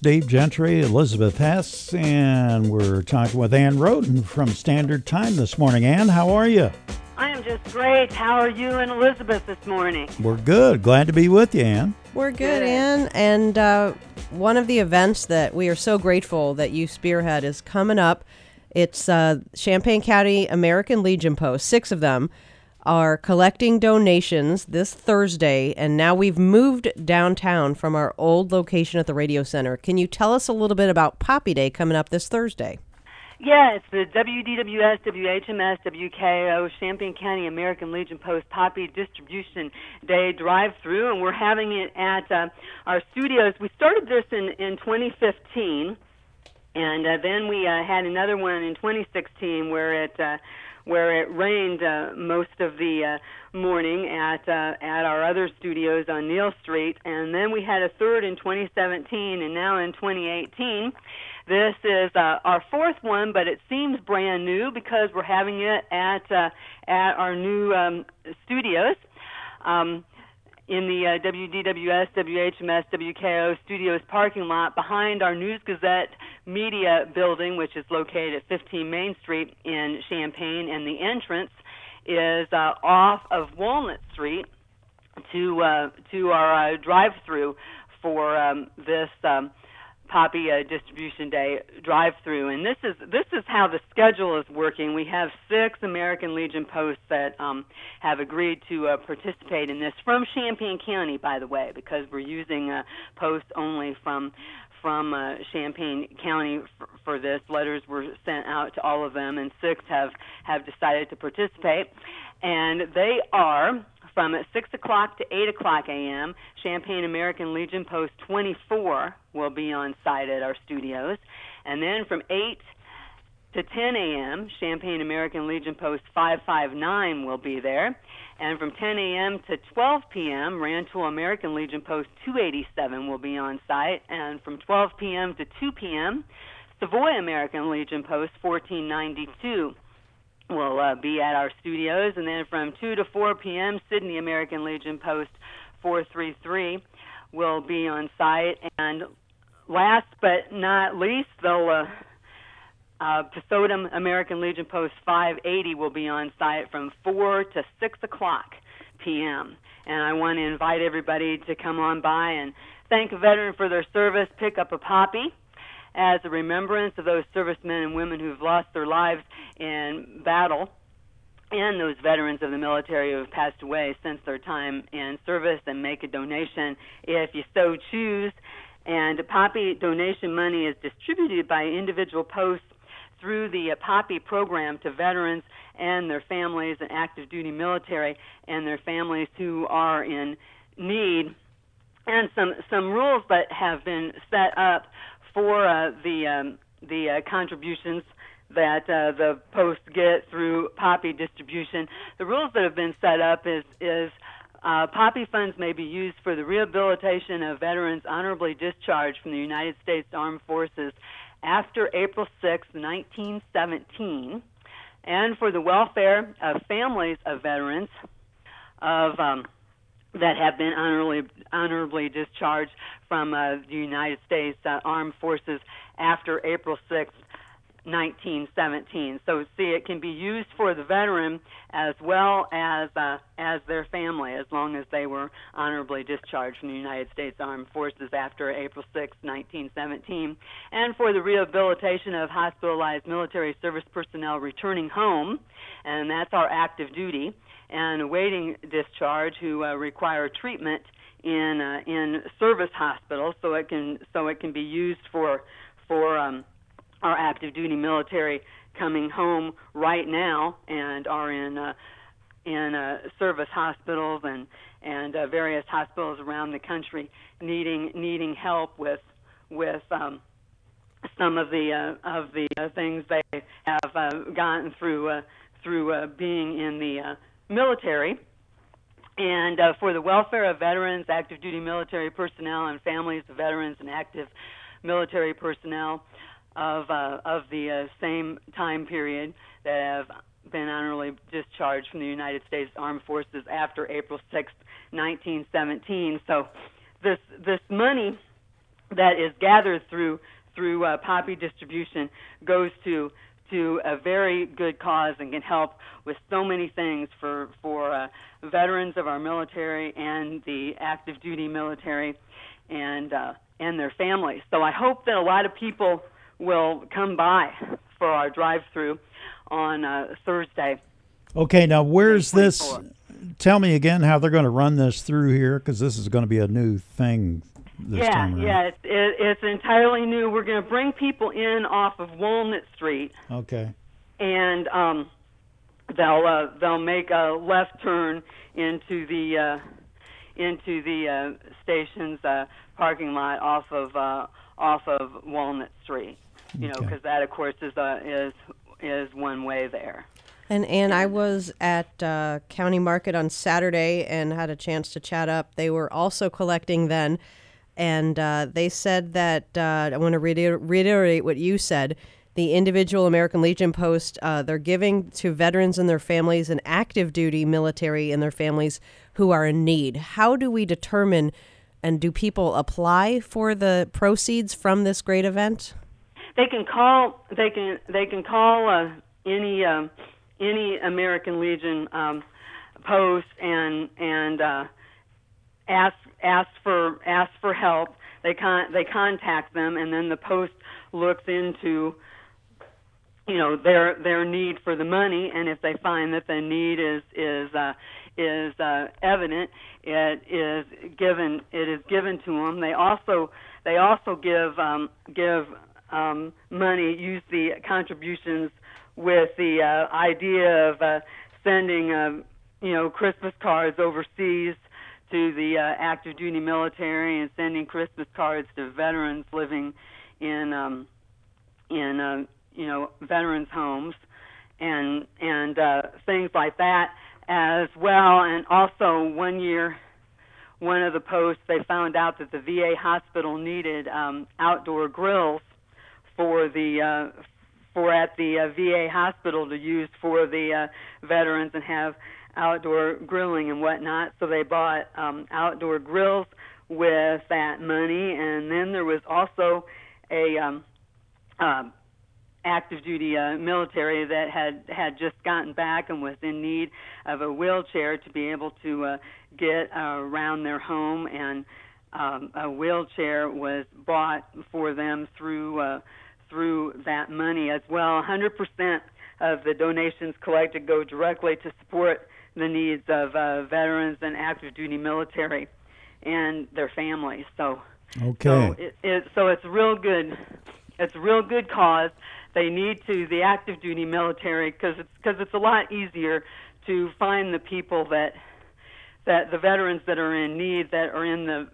Dave Gentry, Elizabeth Hess, and we're talking with Ann Rhoton from Standard Time this morning. Ann, how are you? I am just great. How are you and Elizabeth this morning? We're good. Glad to be with you, Ann. We're good, Good. Ann. And uh, one of the events that we are so grateful that you spearhead is coming up. It's uh, Champaign County American Legion Post, six of them are collecting donations this Thursday, and now we've moved downtown from our old location at the radio center. Can you tell us a little bit about Poppy Day coming up this Thursday? Yeah, it's the WDWS, WHMS, WKO, Champaign County American Legion Post Poppy Distribution Day drive through, and we're having it at uh, our studios. We started this in, in 2015, and uh, then we uh, had another one in 2016 where it. Where it rained uh, most of the uh, morning at uh, at our other studios on Neil Street, and then we had a third in 2017, and now in 2018. This is uh, our fourth one, but it seems brand new because we're having it at uh, at our new um, studios. Um, in the uh, WDWS, WHMS, WKO studios parking lot behind our News Gazette Media building, which is located at 15 Main Street in Champaign, and the entrance is uh, off of Walnut Street to uh, to our uh, drive-through for um, this um, Poppy uh, Distribution Day drive-through, and this is this is how the schedule is working. We have six American Legion posts that um, have agreed to uh, participate in this from Champaign County, by the way, because we're using uh, posts only from from uh, Champaign County for this. Letters were sent out to all of them, and six have have decided to participate, and they are from 6 o'clock to 8 o'clock a.m. Champaign American Legion Post 24 will be on site at our studios. And then from 8 to 10 a.m., Champaign American Legion Post 559 will be there. And from 10 a.m. to 12 p.m., Rantoul American Legion Post 287 will be on site. And from 12 p.m. to 2 p.m., Savoy American Legion Post 1492 will uh, be at our studios, and then from 2 to 4 p.m., Sidney American Legion Post 433 will be on site. And last but not least, though, uh, uh, Pesotum American Legion Post 580 will be on site from 4 to 6 o'clock p.m. And I want to invite everybody to come on by and thank a veteran for their service, pick up a poppy as a remembrance of those servicemen and women who've lost their lives in battle and those veterans of the military who have passed away since their time in service and make a donation if you so choose. And Poppy donation money is distributed by individual posts through the uh, Poppy program to veterans and their families and active duty military and their families who are in need. And some some rules that have been set up for uh, the um, the uh, contributions that uh, the post get through Poppy distribution. The rules that have been set up is is uh, Poppy funds may be used for the rehabilitation of veterans honorably discharged from the United States Armed Forces after April 6, 1917, and for the welfare of families of veterans of um, that have been honorably honorably discharged from uh, the United States uh, Armed Forces after April 6, 1917. So see, it can be used for the veteran as well as uh, as their family, as long as they were honorably discharged from the United States Armed Forces after April 6, 1917, and for the rehabilitation of hospitalized military service personnel returning home, and that's our active duty and awaiting discharge who uh, require treatment in uh, in service hospitals, so it can so it can be used for for um, our active duty military coming home right now and are in uh, in uh, service hospitals and and uh, various hospitals around the country needing needing help with with um, some of the uh, of the uh, things they have uh, gotten through uh, through uh, being in the uh, military. And uh, for the welfare of veterans, active duty military personnel, and families of veterans and active military personnel of uh, of the uh, same time period that have been honorably discharged from the United States Armed Forces after April 6, 1917. So this this money that is gathered through through uh, poppy distribution goes to to a very good cause and can help with so many things for for uh, veterans of our military and the active duty military and uh, and their families. So I hope that a lot of people will come by for our drive-through on uh, Thursday. Okay, now where's this? Tell me again how they're going to run this through here because this is going to be a new thing yeah, time around. yeah, it's, it, it's entirely new. We're going to bring people in off of Walnut Street, Okay. and um, they'll uh, they'll make a left turn into the uh, into the uh, station's uh, parking lot off of uh, off of Walnut Street. You know, Okay. because that, of course, is uh, is is one way there. And and I was at uh, County Market on Saturday and had a chance to chat up. They were also collecting then, and uh, they said that uh, I want to reiter- reiterate what you said. The individual American Legion post uh, they're giving to veterans and their families and active duty military and their families who are in need. How do we determine and do people apply for the proceeds from this great event? they can call they can they can call uh, any um, any American Legion um, post and and uh, ask ask for ask for help. They con they contact them and then the post looks into you know their their need for the money and if they find that the need is is uh, is uh, evident it is given it is given to them they also they also give um, give um, money use the contributions with the uh, idea of uh, sending uh, you know Christmas cards overseas the uh, active duty military and sending Christmas cards to veterans living in um, in uh, you know veterans homes and and uh, things like that as well. And also one year, one of the posts they found out that the VA hospital needed um, outdoor grills for the uh, for at the uh, VA hospital to use for the uh, veterans and have outdoor grilling and whatnot. So they bought um, outdoor grills with that money, and then there was also a um, um, active duty uh, military that had had just gotten back and was in need of a wheelchair to be able to uh, get uh, around their home. And um, a wheelchair was bought for them through uh, through that money as well. 100% of the donations collected go directly to support the needs of uh, veterans and active duty military and their families so Okay. so it, it so it's real good. It's a real good cause. They need to the active duty military because it's because it's a lot easier to find the people that that the veterans that are in need that are in the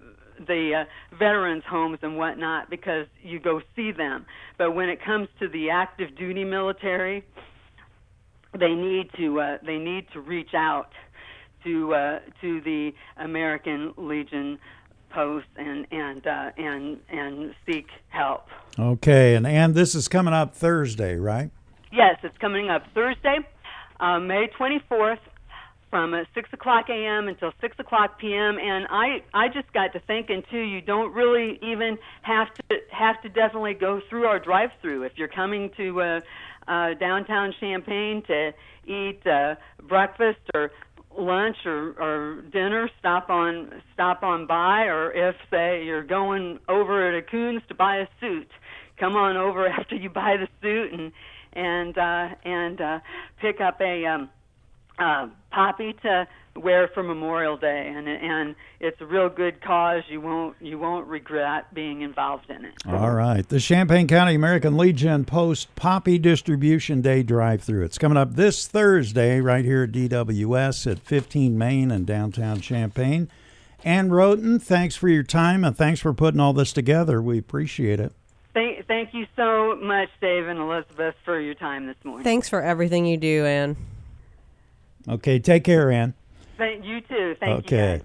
the uh, veterans homes and whatnot because you go see them. But when it comes to the active duty military, they need to uh, they need to reach out to uh, to the American Legion post and and uh, and and seek help. Okay, and and this is coming up Thursday, right? Yes, it's coming up Thursday, uh, May 24th, from uh, 6 o'clock a.m. until 6 o'clock p.m. And I I just got to thinking too. You don't really even have to have to definitely go through our drive-through if you're coming to uh, uh, downtown Champaign to eat uh, breakfast or lunch or, or dinner stop on stop on by or if say you're going over to Coons to buy a suit come on over after you buy the suit and and uh and uh pick up a um uh poppy to wear for Memorial Day and and it's a real good cause you won't you won't regret being involved in it All right. The Champaign County American Legion Post Poppy Distribution Day drive through. It's coming up this Thursday right here at DWS at 15 Main in downtown Champaign. Ann Rhoton, thanks for your time and thanks for putting all this together. We appreciate it. Thank, thank you so much, Dave and Elizabeth, for your time this morning. Thanks for everything you do, Anne. Okay, take care, Ann. Thank you too. Thank you. okay.